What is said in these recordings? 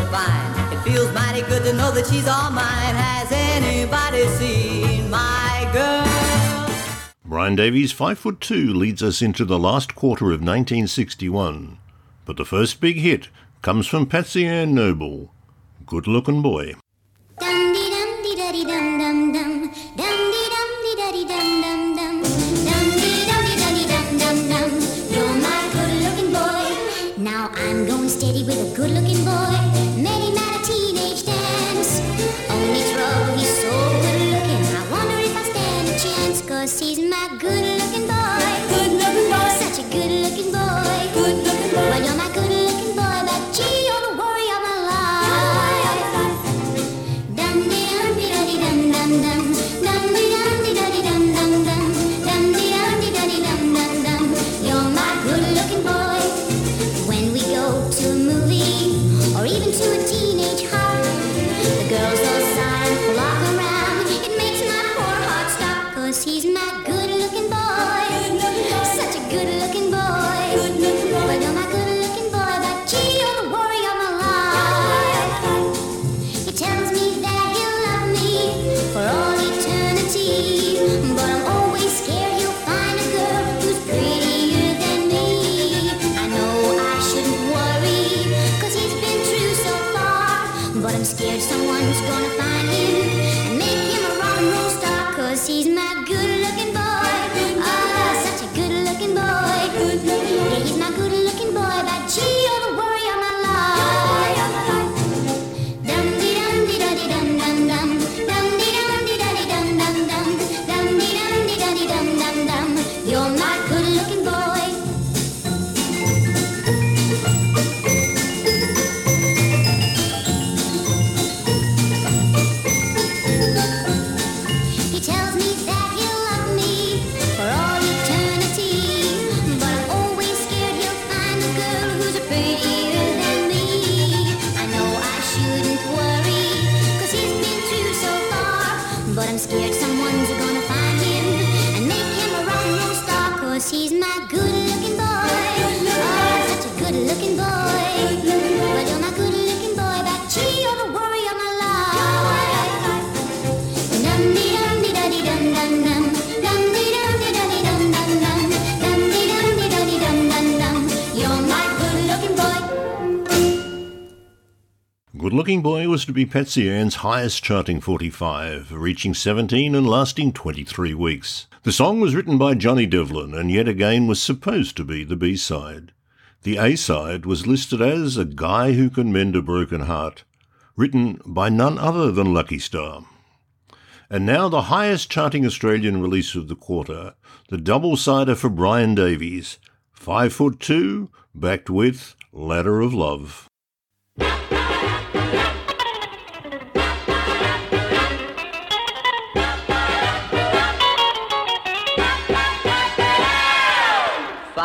fine. It feels mighty good to know that she's all mine. Has anybody seen my girl? Brian Davies, 5 foot 2, leads us into the last quarter of 1961. But the first big hit comes from Patsy Ann Noble. Good looking boy. Looking Boy was to be Patsy Ann's highest charting 45, reaching 17 and lasting 23 weeks. The song was written by Johnny Devlin and yet again was supposed to be the B side. The A side was listed as A Guy Who Can Mend a Broken Heart, written by none other than Lucky Starr. And now the highest charting Australian release of the quarter, the double sider for Brian Davies, 5 foot 2, backed with Ladder of Love.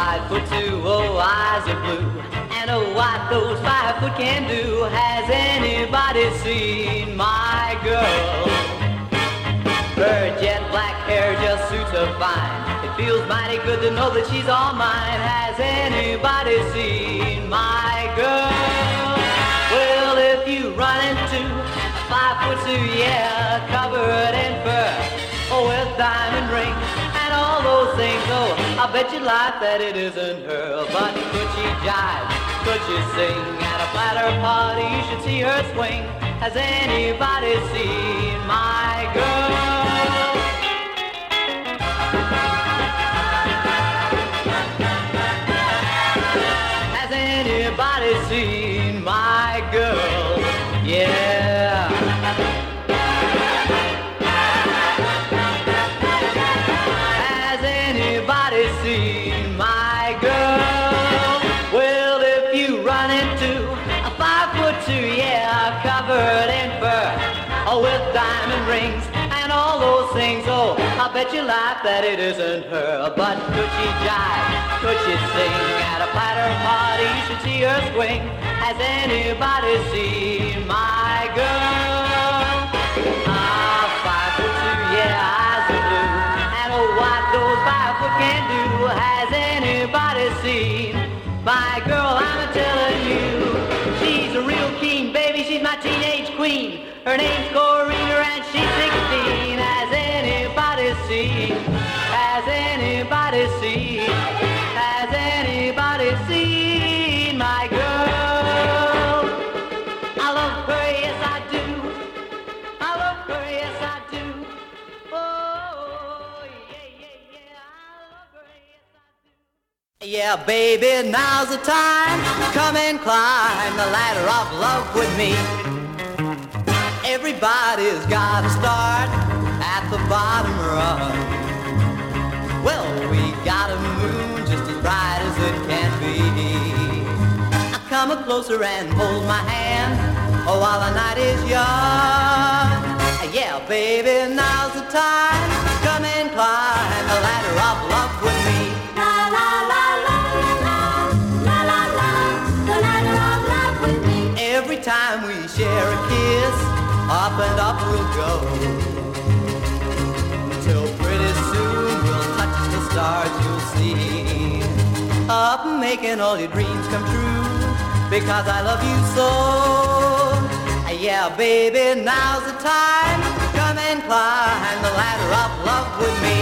Five foot two, oh, eyes are blue. And oh, what those five foot can do. Has anybody seen my girl? Her jet black hair just suits her fine. It feels mighty good to know that she's all mine. Has anybody seen my girl? Well, if you run into a five foot two, yeah, covered in fur, oh, with diamond rings I bet you life that it isn't her. But could she jive? Could she sing at a platter party? You should see her swing. Has anybody seen my girl? That it isn't her. But could she jive? Could she sing at a platter party? You should see her swing. Has anybody seen my girl? Ah, five foot two, yeah, eyes are blue. And oh, what those five foot can do. anybody's seen. My girl, I'm a telling you, she's a real keen baby. She's my teenage queen. Her name's Corina and she's 16. Anybody seen? Has anybody seen my girl? I love her, yes I do. I love her, yes I do. Oh, yeah, yeah, yeah. I love her, yes I do. Yeah, baby, now's the time. Come and climb the ladder of love with me. Everybody's got to start at the bottom rung. Well, we got a moon just as bright as it can be. I come a closer and hold my hand oh, while the night is young. Yeah, baby, now's the time. Come and climb the ladder of love with me. La la la la la la la la the ladder of love with me. Every time we share a kiss, up and up we'll go. Stars you'll see. Up making all your dreams come true, because I love you so. Yeah, baby, now's the time. Come and climb the ladder of love with me.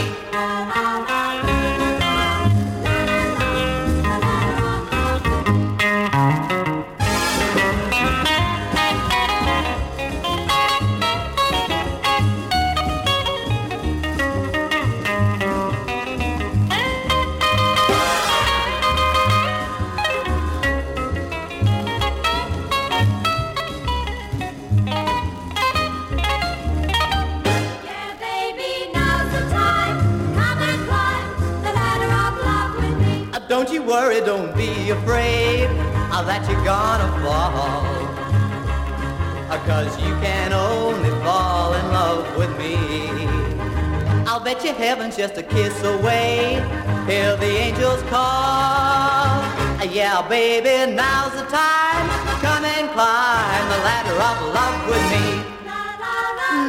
Don't you worry, don't be afraid that you're gonna fall. Uh, Cause you can only fall in love with me. I'll bet you heaven's just a kiss away. Hear the angels call. Uh, Yeah, baby, now's the time. Come and climb the ladder of love with me.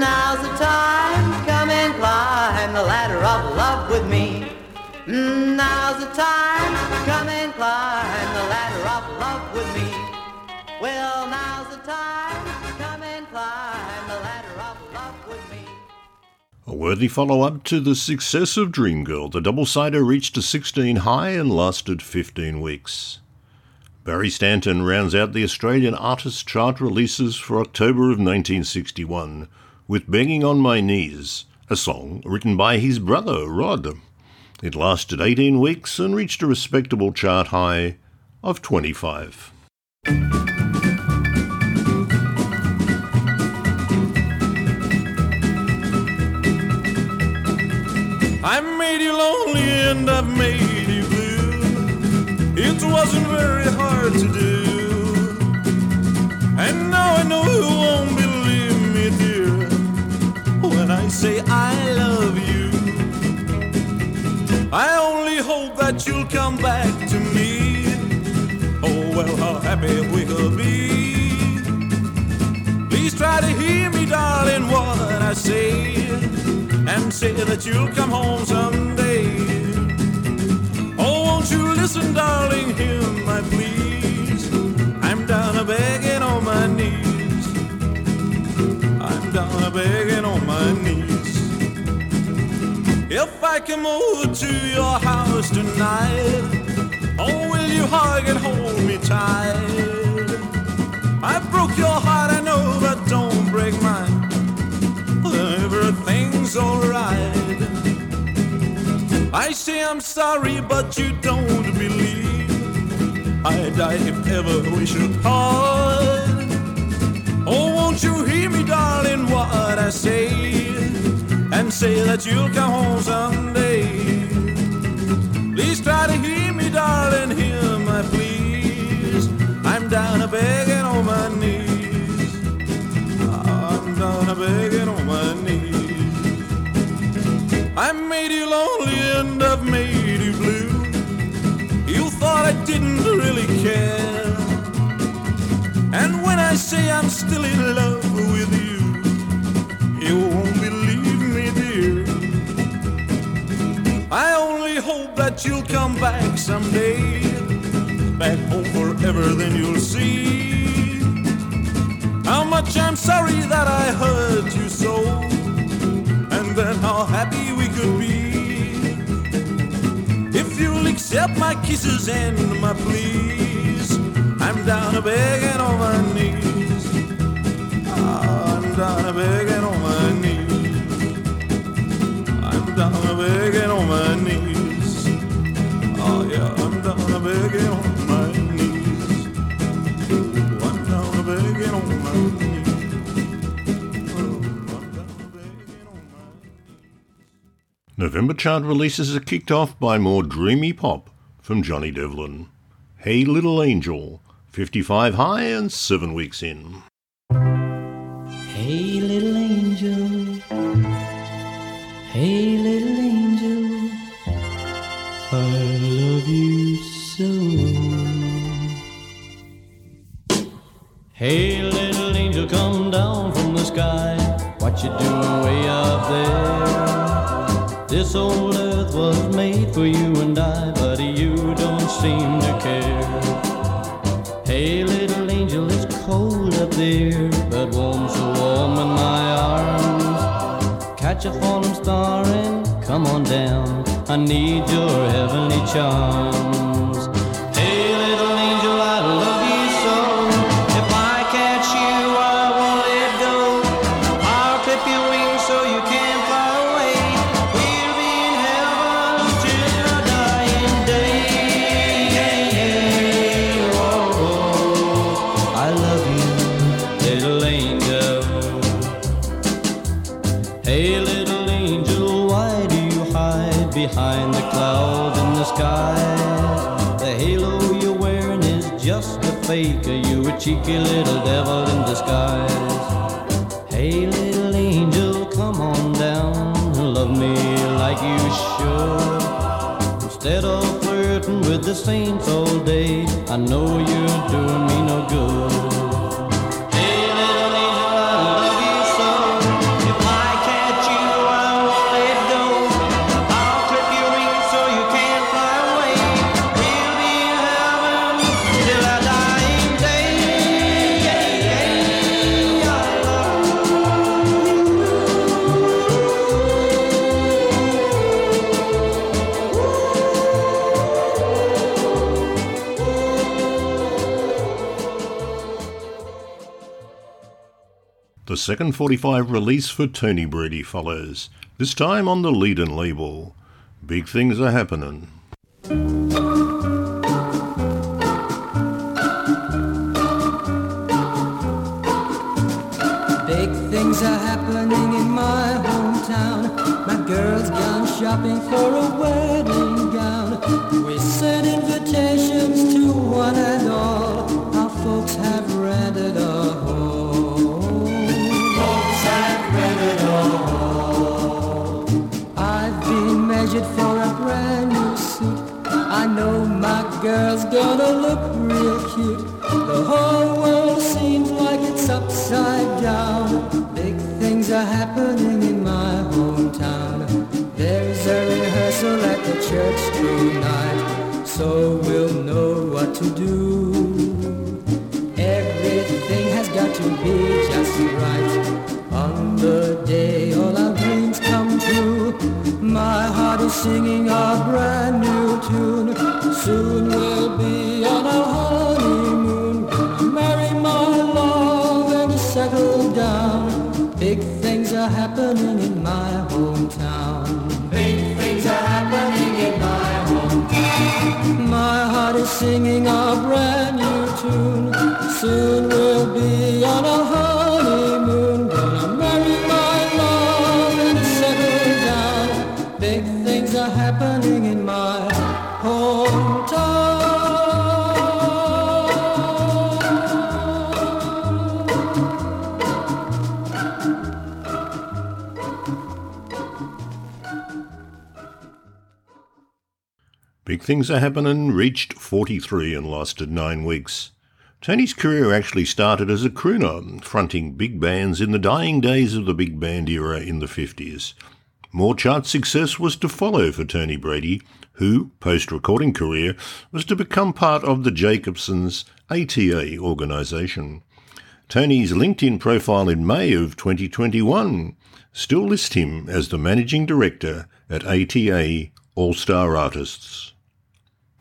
Now's the time, come and climb the ladder of love with me. Now's the time, come and climb the ladder of love with me. Well, now's the time, come and climb the ladder of love with me. A worthy follow up to the success of Dream Girl, the double sider reached a 16 high and lasted 15 weeks. Barry Stanton rounds out the Australian Artist Chart releases for October of 1961 with Begging on My Knees, a song written by his brother Rod. It lasted 18 weeks and reached a respectable chart high of 25. I made you lonely and I've made you blue. It wasn't very hard to do. Happy we could be. Please try to hear me, darling, what I say and say that you'll come home someday. Oh, won't you listen, darling, hear my pleas. I'm down a begging on my knees. I'm down a begging on my knees. If I come over to your house tonight, oh, will you hug and hold me tight? I broke your heart, I know, but don't break mine everything's alright. I say I'm sorry, but you don't believe. I'd die if ever we should part. Oh, won't you hear me, darling, what I say? And say that you'll come home someday. Please try to hear darling, hear my pleas. I'm down a begging on my knees. I'm down a begging on my knees. I made you lonely and I've made you blue. You thought I didn't really care. And when I say I'm still in love with you, you won't that you'll come back someday. Back home forever, then you'll see how much I'm sorry that I hurt you so, and then how happy we could be. If you'll accept my kisses and my pleas, I'm down a begging on my knees. I'm down a begging on my knees. I'm down a begging on my knees. November chart releases are kicked off by more dreamy pop from Johnny Devlin. Hey Little Angel, 55 high and 7 weeks in. Hey, little angel. Hey, Hey, little angel, come down from the sky. What you doing way up there? This old earth was made for you and I, but you don't seem to care. Hey, little angel, it's cold up there, but warm, so warm in my arms. Catch a falling star and come on down. I need your heavenly charms. Cheeky little devil in disguise? Hey, little angel, come on down. Love me like you should. Instead of flirting with the saints all day, I know you're doing me no good. Second 45 release for Tony Brady follows, this time on the Leedon label. Big things are happening. Big things are happening in my hometown. My girl's gone shopping for a wedding know my girl's gonna look real cute. The whole world seems like it's upside down. Big things are happening in my hometown. There's a rehearsal at the church tonight, so we'll know what to do. Everything has got to be just right. On the day all our dreams come true, my heart is singing a brand new tune. Soon we'll be on our honeymoon, marry my love and settle down. Big things are happening in my hometown. Big things are happening in my hometown. My heart is singing a brand Things Are Happening reached 43 and lasted nine weeks. Tony's career actually started as a crooner, fronting big bands in the dying days of the big band era in the 50s. More chart success was to follow for Tony Brady, who, post recording career, was to become part of the Jacobsons ATA organisation. Tony's LinkedIn profile in May of 2021 still lists him as the managing director at ATA All Star Artists.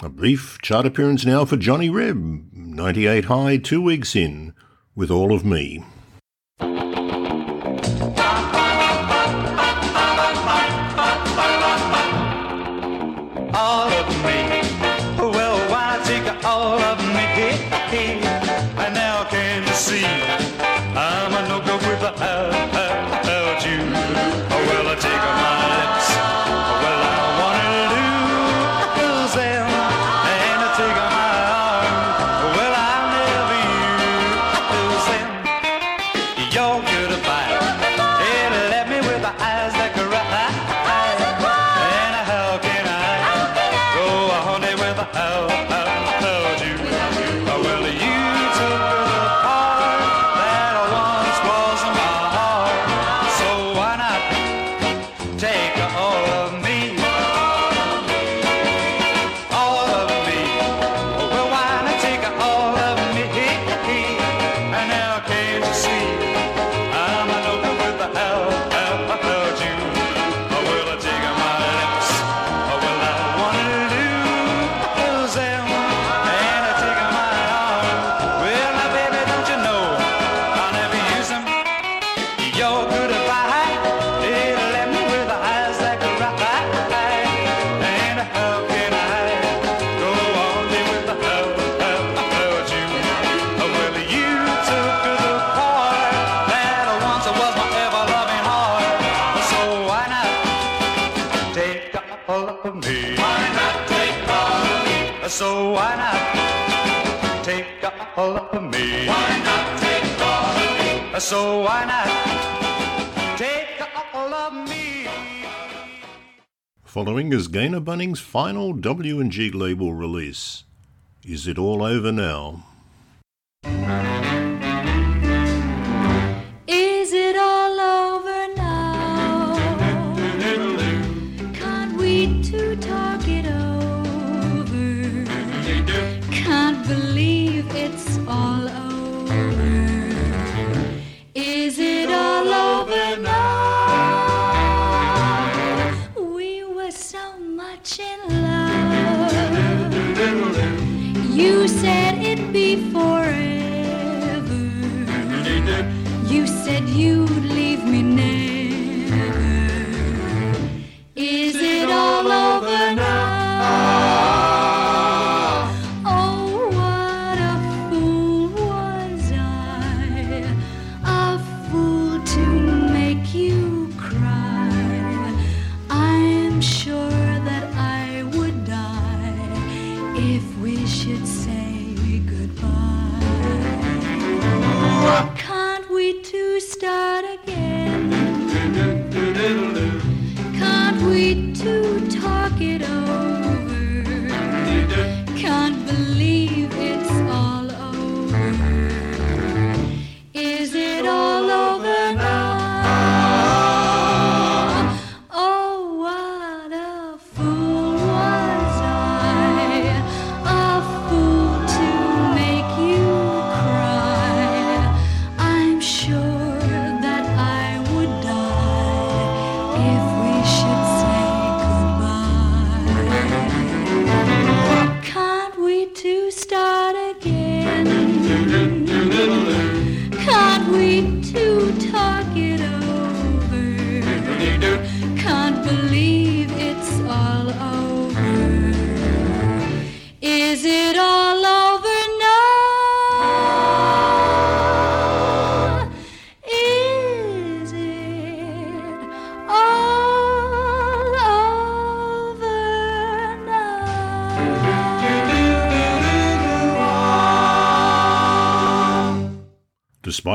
A brief chart appearance now for Johnny Rebb, 98 high, two weeks in, with All of Me. all of me. Well, why take all of me? And now can see I'm a no good without without So why not take all of me? Why not take all of me? So why not take all of me? Following is Gaynor Bunning's final W&G label release. Is it all over now? Start again? Can't we two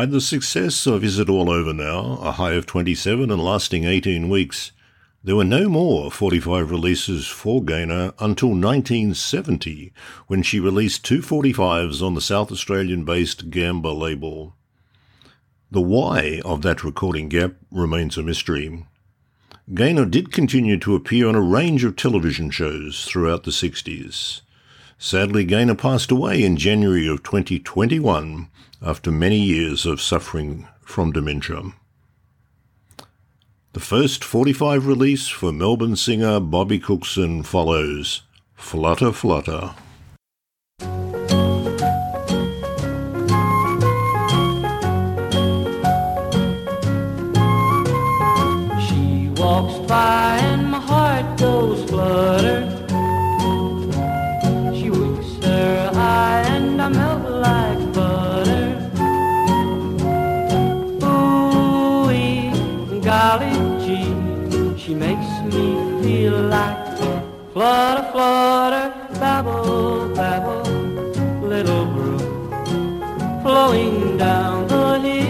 Despite the success of Is It All Over Now, a high of 27 and lasting 18 weeks, there were no more 45 releases for Gaynor until 1970, when she released two 45s on the South Australian based Gamba label. The why of that recording gap remains a mystery. Gaynor did continue to appear on a range of television shows throughout the 60s. Sadly, Gaynor passed away in January of 2021 after many years of suffering from dementia. The first 45 release for Melbourne singer Bobby Cookson follows Flutter Flutter. She walks by she makes me feel like flutter, flutter, babble, babble, little brook flowing down the hill.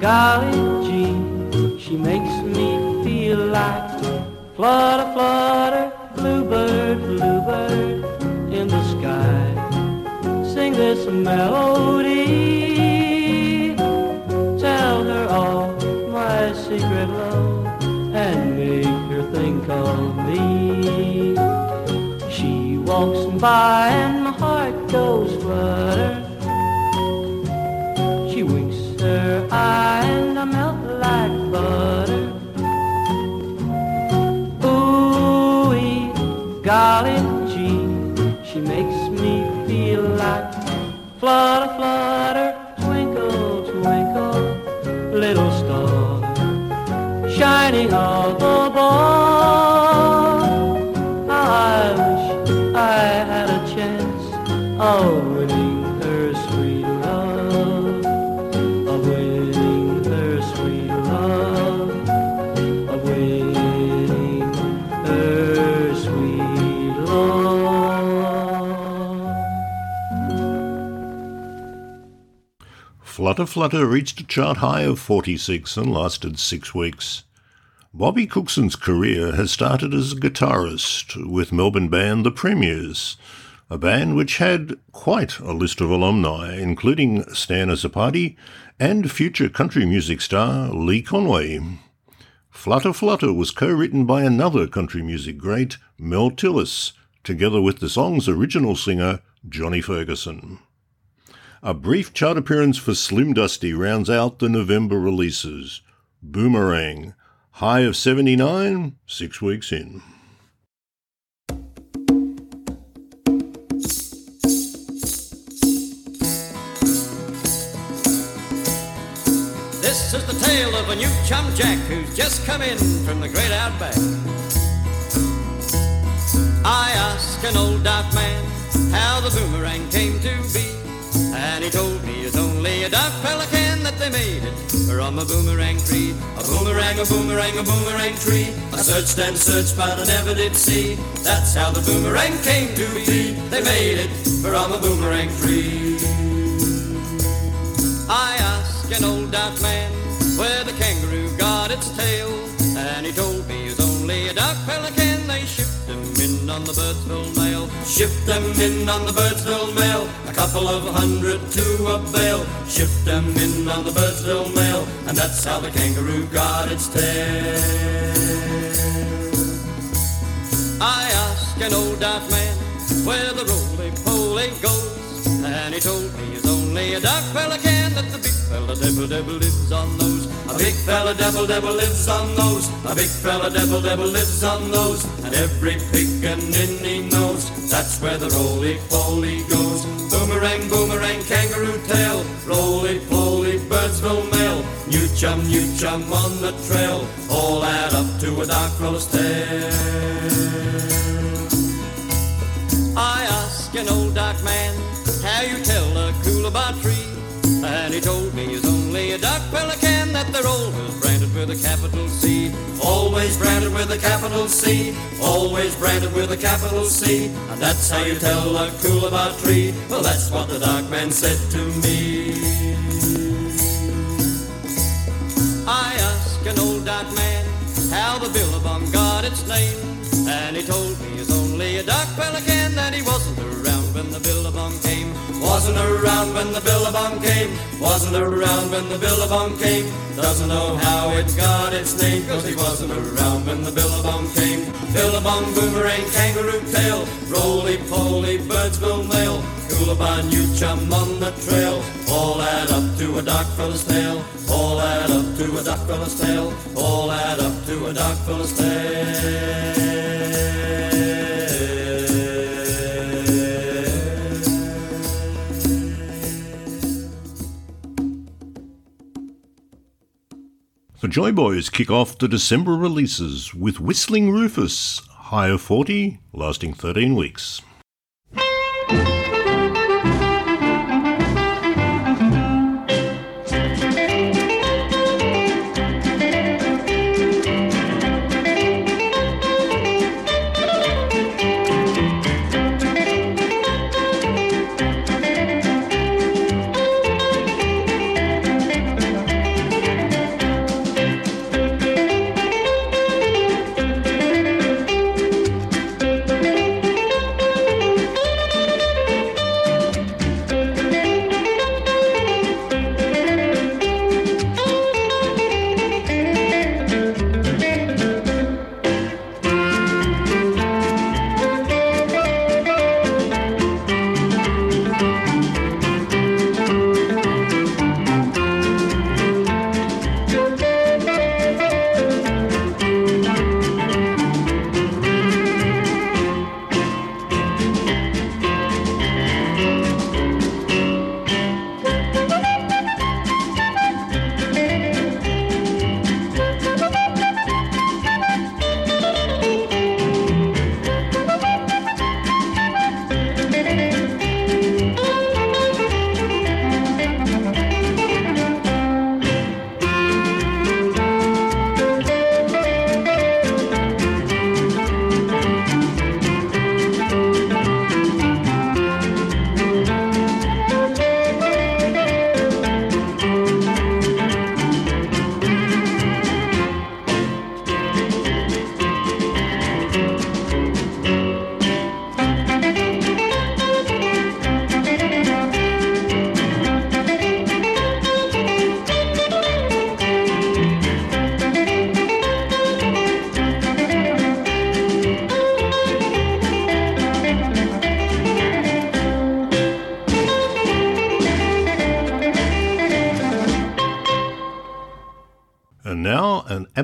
Golly gee, she makes me feel like flutter, flutter, bluebird, bluebird in the sky. Sing this melody, tell her all my secret love, and make her think of me. She walks by and my heart goes flutter. Butter. Ooh, golly gee, she makes me feel like flutter, flutter, twinkle, twinkle, little star, shining all above. Flutter Flutter reached a chart high of 46 and lasted six weeks. Bobby Cookson's career has started as a guitarist with Melbourne band The Premiers, a band which had quite a list of alumni, including Stan Azzopardi and future country music star Lee Conway. Flutter Flutter was co-written by another country music great, Mel Tillis, together with the song's original singer, Johnny Ferguson. A brief chart appearance for Slim Dusty rounds out the November releases. Boomerang, high of 79, six weeks in. This is the tale of a new chum jack who's just come in from the great outback. I ask an old dark man how the boomerang came to be, and he told me it's only a dark pelican that they made it from a boomerang tree. A boomerang, a boomerang, a boomerang tree. I searched and searched, but I never did see. That's how the boomerang came to be. They made it from a boomerang tree. I asked an old dark man where the kangaroo got its tail, and he told me it's only a dark pelican. They them in on the Birdsville mail, Ship them in on the Birdsville mail, a couple of hundred to a bale, Ship them in on the Birdsville mail, and that's how the kangaroo got its tail. I asked an old dark man where the roly-poly goes, and he told me it's only a dark pelican that the big fella devil devil lives on those. A big fella devil devil lives on those. A big fella devil devil lives on those. And every pickaninny knows that's where the roly-poly goes. Boomerang, boomerang, kangaroo tail, roly-poly, Birdsville mail. New chum, new chum on the trail, all add up to a dark fella's tale. I asked an old dark man how you tell a coolabah tree, and he told me it's only a dark pelican that they're always branded with with a capital C. Always branded with a capital C. Always branded with a capital C. And that's how you tell a coolabah tree. Well, that's what the dark man said to me. I asked an old dark man how the billabong got its name. And he told me it's only a dark pelican that he wasn't around when the billabong came. Wasn't around when the billabong came. Wasn't around when the billabong came. Doesn't know how it got its name, cause he wasn't around when the billabong came. Billabong, boomerang, kangaroo tail, roly-poly, birds birdsville mail, coolabah, new chum on the trail. All add up to a dark fella's tale. All add up to a dark fella's tail. All add up to a dark fella's The Joy Boys kick off the December releases with Whistling Rufus, high of 40, lasting 13 weeks.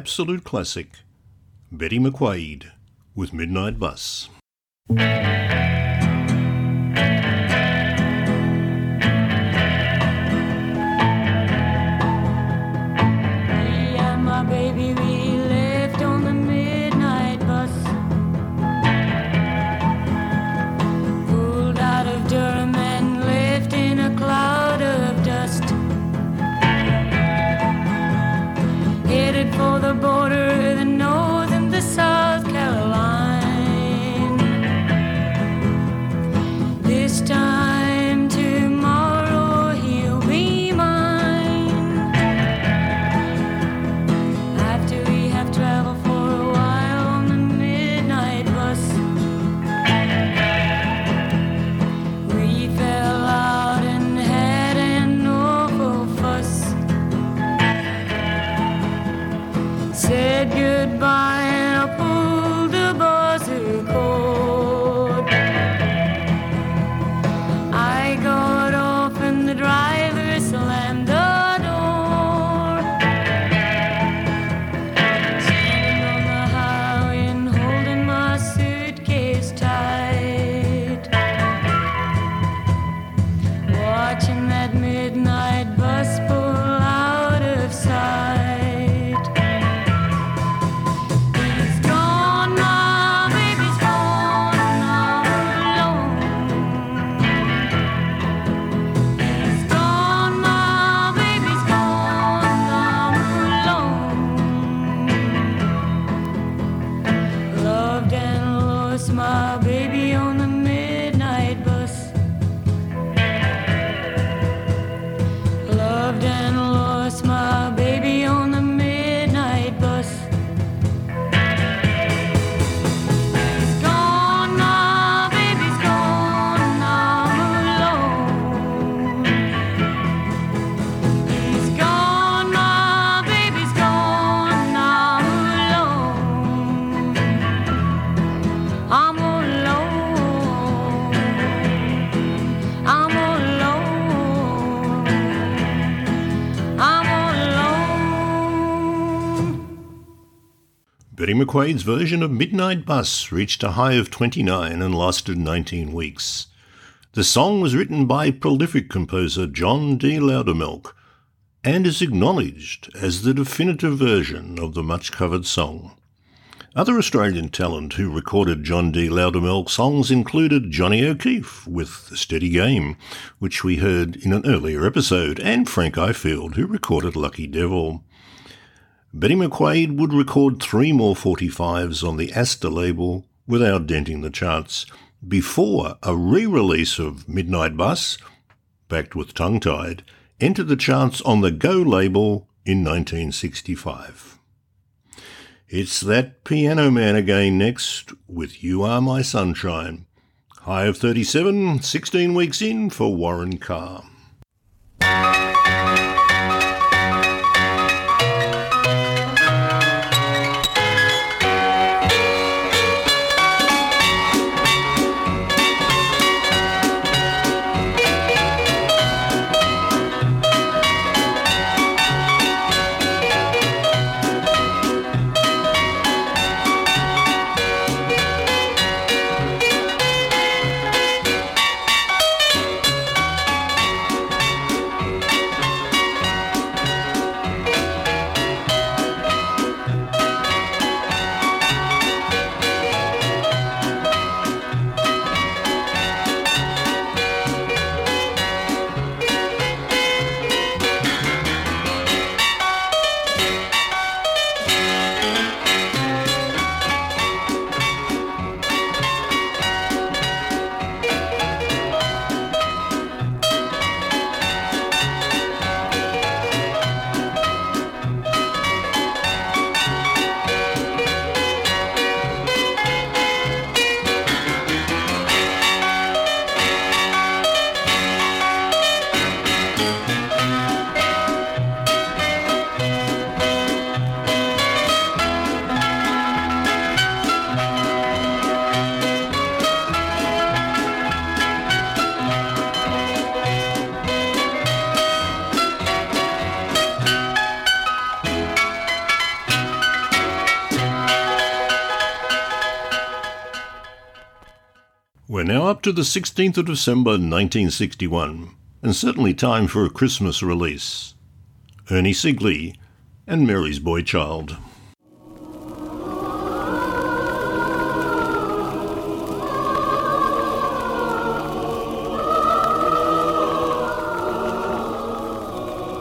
Absolute classic Betty McQuaid with Midnight Bus. smile. Betty McQuade's version of Midnight Bus reached a high of 29 and lasted 19 weeks. The song was written by prolific composer John D. Loudermilk and is acknowledged as the definitive version of the much covered song. Other Australian talent who recorded John D. Loudermilk songs included Johnny O'Keefe with Steady Game, which we heard in an earlier episode, and Frank Ifield, who recorded Lucky Devil. Betty McQuade would record three more 45s on the Astor label without denting the charts before a re release of Midnight Bus, backed with Tongue Tied, entered the charts on the Go label in 1965. It's that piano man again next with You Are My Sunshine. High of 37, 16 weeks in for Warren Carr. To the 16th of December 1961, and certainly time for a Christmas release. Ernie Sigley and Mary's Boy Child.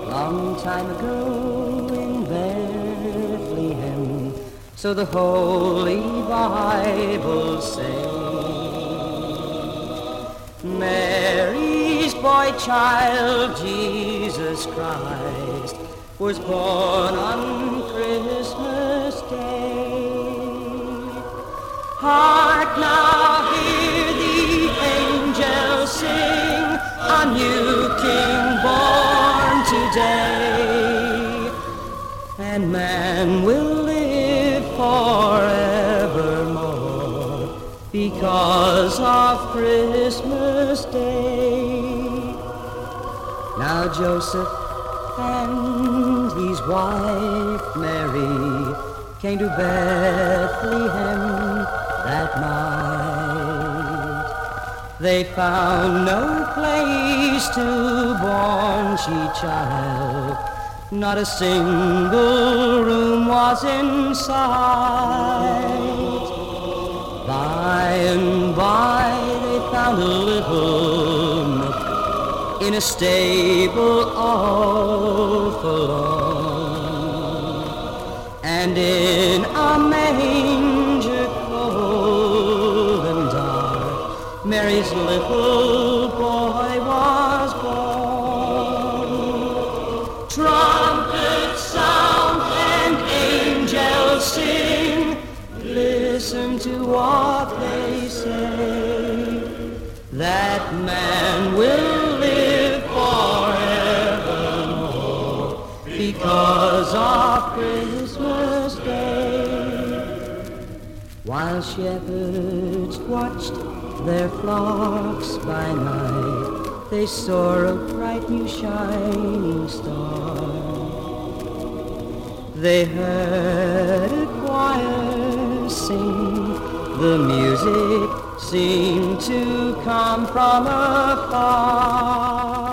Long time ago in Bethlehem, so the Holy Bible says. Mary's boy child, Jesus Christ, was born on Christmas Day. Hark now, hear the angels sing, a new King born today, and man will live forevermore because of Christmas Day. Now Joseph and his wife Mary came to Bethlehem that night. They found no place to born she child. Not a single room was in sight. By and by they found a little nook in a stable all forlorn. And in a manger cold and dark, Mary's little Christmas Day. While shepherds watched their flocks by night, they saw a bright new shining star. They heard a choir sing. The music seemed to come from afar.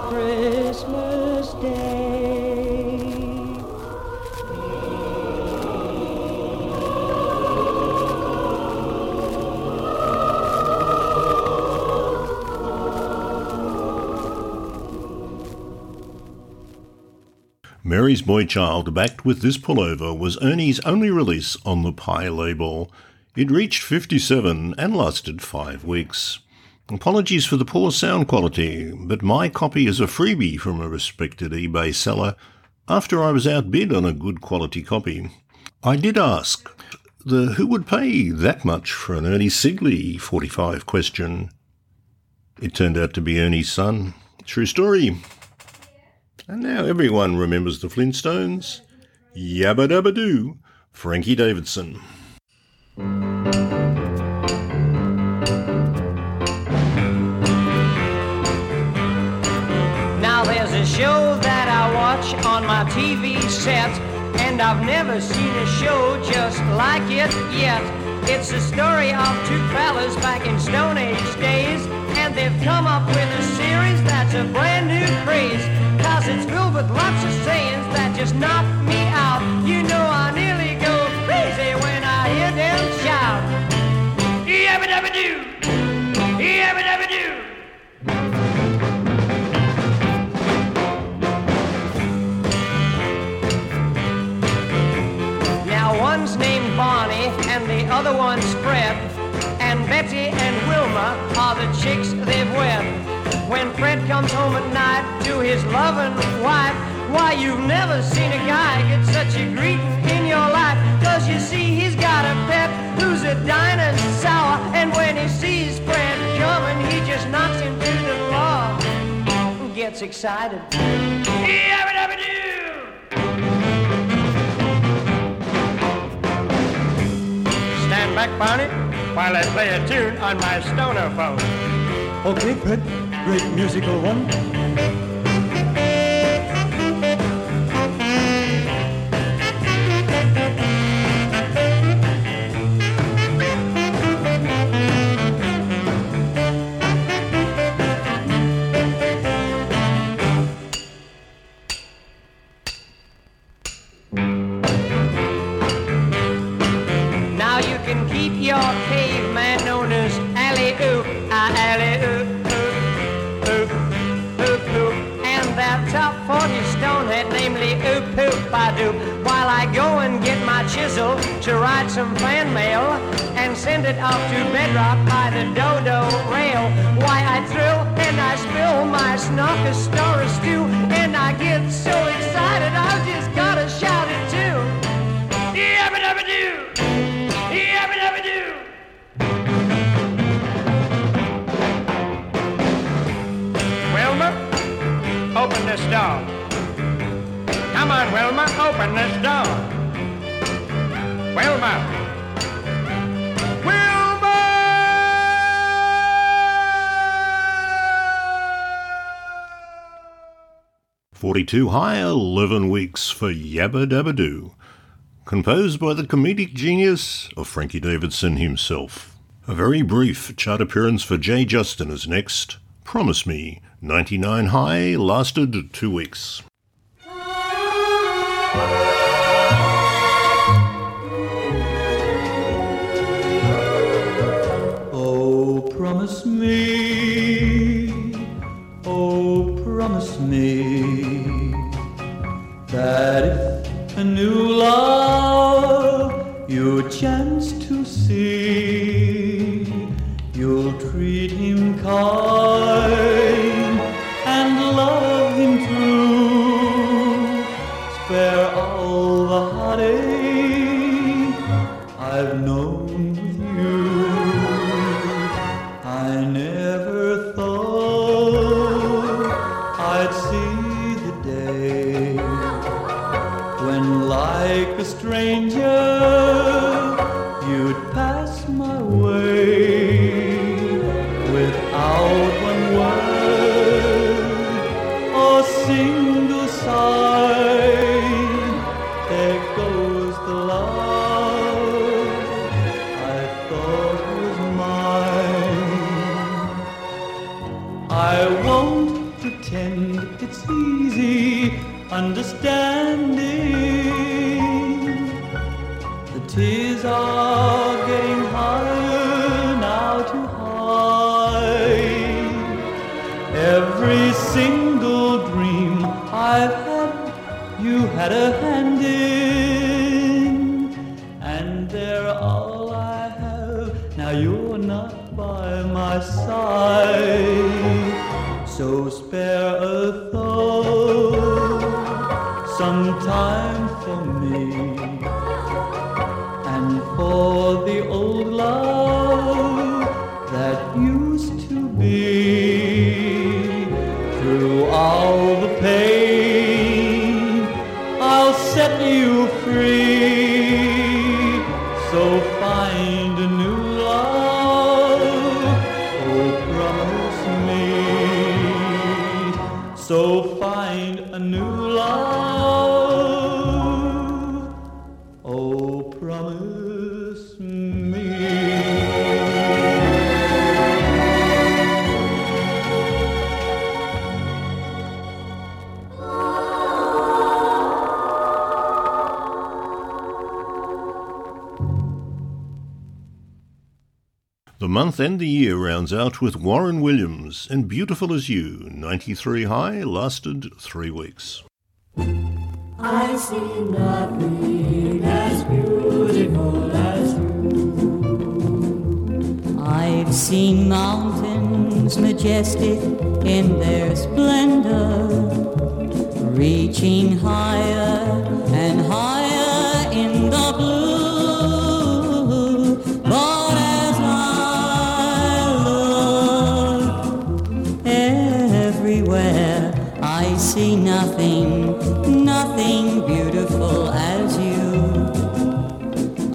Christmas Day. Mary's Boy Child, backed with this pullover, was Ernie's only release on the Pye label. It reached 57 and lasted five weeks. Apologies for the poor sound quality, but my copy is a freebie from a respected eBay seller after I was outbid on a good quality copy. I did ask the who would pay that much for an Ernie Sigley 45 question. It turned out to be Ernie's son. True story. And now everyone remembers the Flintstones. Yabba dabba doo, Frankie Davidson. A show that I watch on my TV set, and I've never seen a show just like it yet. It's the story of two fellas back in Stone Age days, and they've come up with a series that's a brand new craze. Cause it's filled with lots of sayings that just knock me out. You know I nearly go crazy when I hear them shout. Yabba dabba doo! Other one's Fred. And Betty and Wilma are the chicks they've wed. When Fred comes home at night to his loving wife, why you've never seen a guy get such a greeting in your life. Cause you see he's got a pet who's a dinosaur. And when he sees Fred coming, he just knocks him to the floor. and Gets excited. Yabba-dabba-doo! Stand back, Barney, while I play a tune on my stoner phone. Okay, Fred. Great musical one. 42 high, 11 weeks for Yabba Dabba Doo. Composed by the comedic genius of Frankie Davidson himself. A very brief chart appearance for Jay Justin is next. Promise Me, 99 high, lasted two weeks. Dream I've had, you had a hand in. And they're all I have. Now you're not by my side. So spare a thought, some The month and the year rounds out with Warren Williams and Beautiful as You, 93 high, lasted three weeks. I see nothing as beautiful as you. I've seen mountains majestic in their splendor, reaching higher and higher nothing, nothing beautiful as you.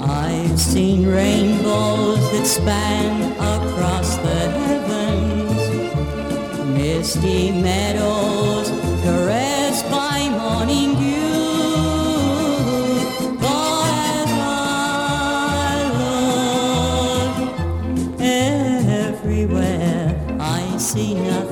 I've seen rainbows that span across the heavens, misty meadows caressed by morning dew. See nothing,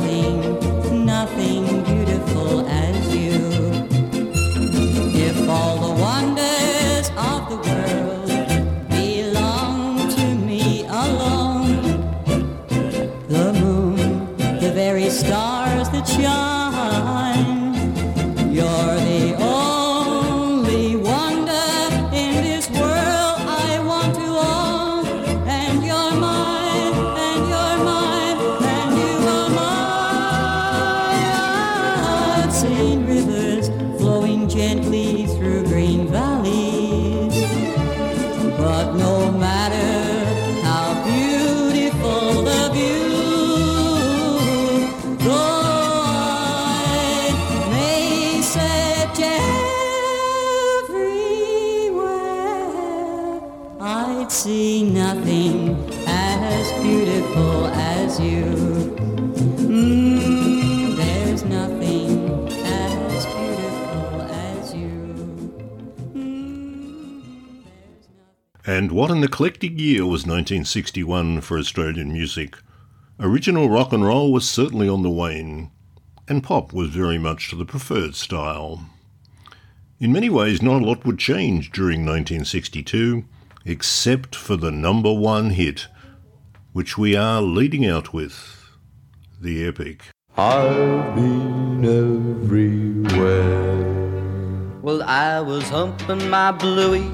but no matter And what an eclectic year was 1961 for Australian music. Original rock and roll was certainly on the wane, and pop was very much to the preferred style. In many ways, not a lot would change during 1962, except for the number one hit, which we are leading out with the epic. I've been everywhere. Well, I was humping my bluey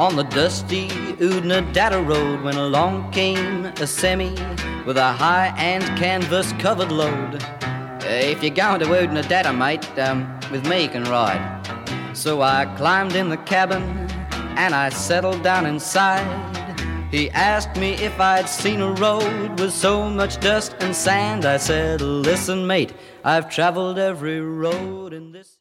on the dusty Oodnadatta Road when along came a semi with a high and canvas covered load. If you're going to Oodnadatta, mate, um, with me you can ride. So I climbed in the cabin and I settled down inside. He asked me if I'd seen a road with so much dust and sand. I said, Listen, mate, I've traveled every road in this.